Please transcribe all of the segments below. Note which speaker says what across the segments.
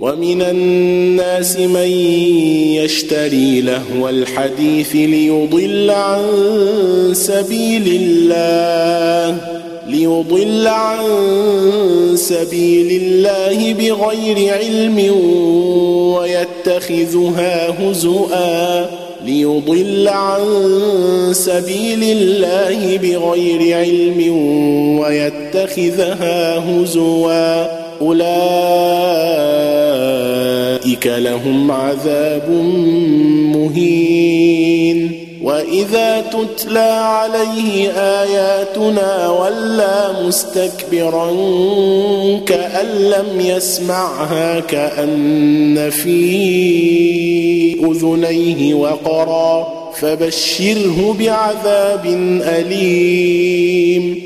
Speaker 1: ومن الناس من يشتري لهو الحديث ليضل عن سبيل الله ليضل عن سبيل الله بغير علم ويتخذها هزؤا ليضل عن سبيل الله بغير علم ويتخذها هزوا أولئك لهم عذاب مهين. وإذا تتلى عليه آياتنا ولى مستكبرا كأن لم يسمعها كأن في أذنيه وقرا فبشره بعذاب أليم.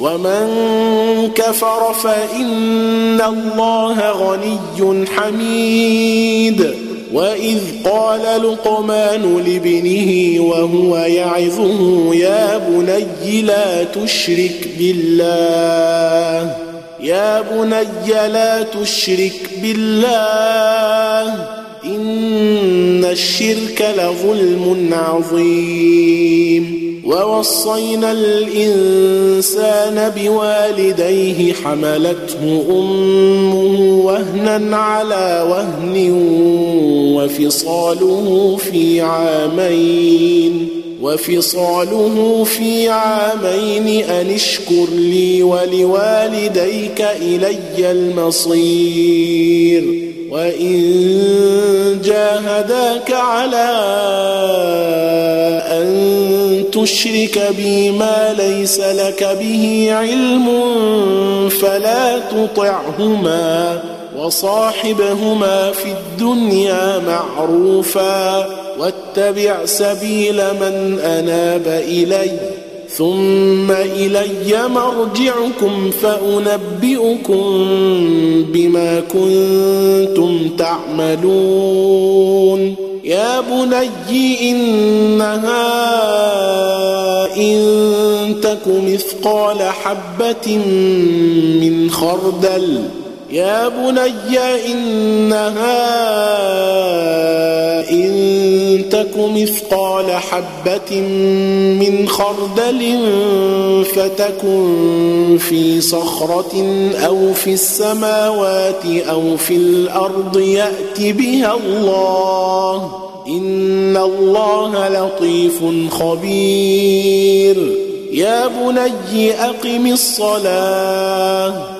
Speaker 1: ومن كفر فإن الله غني حميد. وإذ قال لقمان لابنه وهو يعظه يا بني لا تشرك بالله يا بني لا تشرك بالله. الشرك لظلم عظيم. ووصينا الإنسان بوالديه حملته أمه وهنا على وهن وفصاله في عامين. وفصاله في عامين أن اشكر لي ولوالديك إلي المصير. وإن جاهداك على أن تشرك بي ما ليس لك به علم فلا تطعهما وصاحبهما في الدنيا معروفا واتبع سبيل من أناب إلي ثم إلي مرجعكم فأنبئكم بما كنتم تعملون. يا بني إنها إن تك مثقال حبة من خردل يا بني إنها إن تك مثقال حبة من خردل فتكن في صخرة أو في السماوات أو في الأرض يأت بها الله. إن الله لطيف خبير. يا بني أقم الصلاة.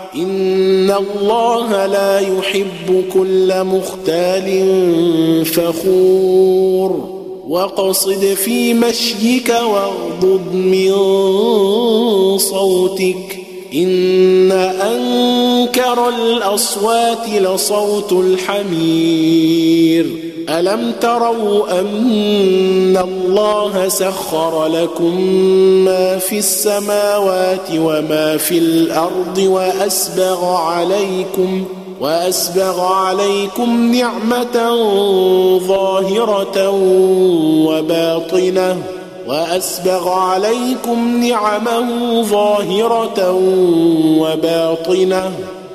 Speaker 1: إن الله لا يحب كل مختال فخور. وقصد في مشيك واغضض من صوتك. إن أنكر الأصوات لصوت الحمير. ألم تروا أن الله سخر لكم ما في السماوات وما في الأرض وأسبغ عليكم وأسبغ عليكم نعمة ظاهرة وباطنة وأسبغ عليكم نعمه ظاهرة وباطنة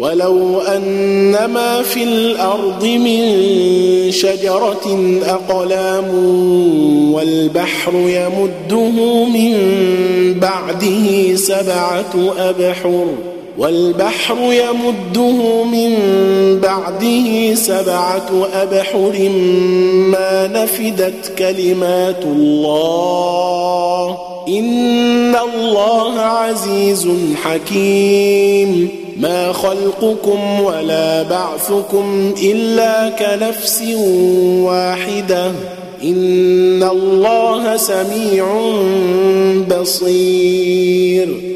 Speaker 1: ولو أن ما في الأرض من شجرة أقلام والبحر يمده من بعده سبعة أبحر والبحر يمده من بعده سبعة أبحر ما نفدت كلمات الله إن الله عزيز حكيم. ما خلقكم ولا بعثكم إلا كنفس واحدة. إن الله سميع بصير.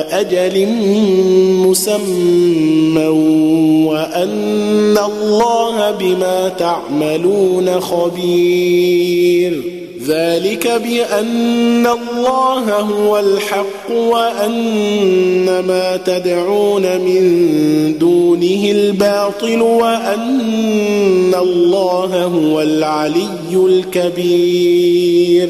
Speaker 1: أجل مسمى وأن الله بما تعملون خبير. ذلك بأن الله هو الحق وأن ما تدعون من دونه الباطل وأن الله هو العلي الكبير.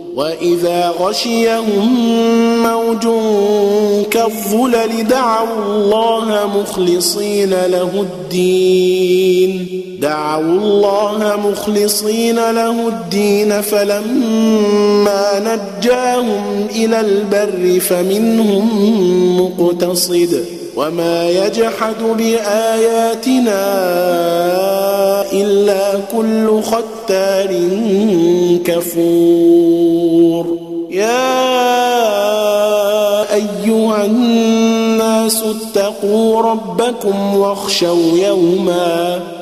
Speaker 1: وإذا غشيهم موج كالظلل دعوا الله مخلصين له الدين. دعوا الله مخلصين له الدين فلما نجاهم إلى البر فمنهم مقتصد. وما يجحد باياتنا الا كل ختار كفور يا ايها الناس اتقوا ربكم واخشوا يوما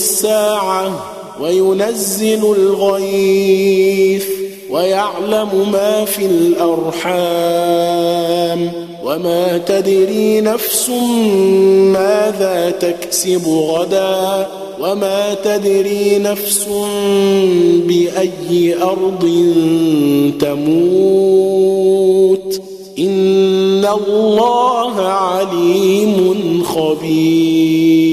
Speaker 1: الساعة وينزل الغيث ويعلم ما في الأرحام وما تدري نفس ماذا تكسب غدا وما تدري نفس بأي أرض تموت إن الله عليم خبير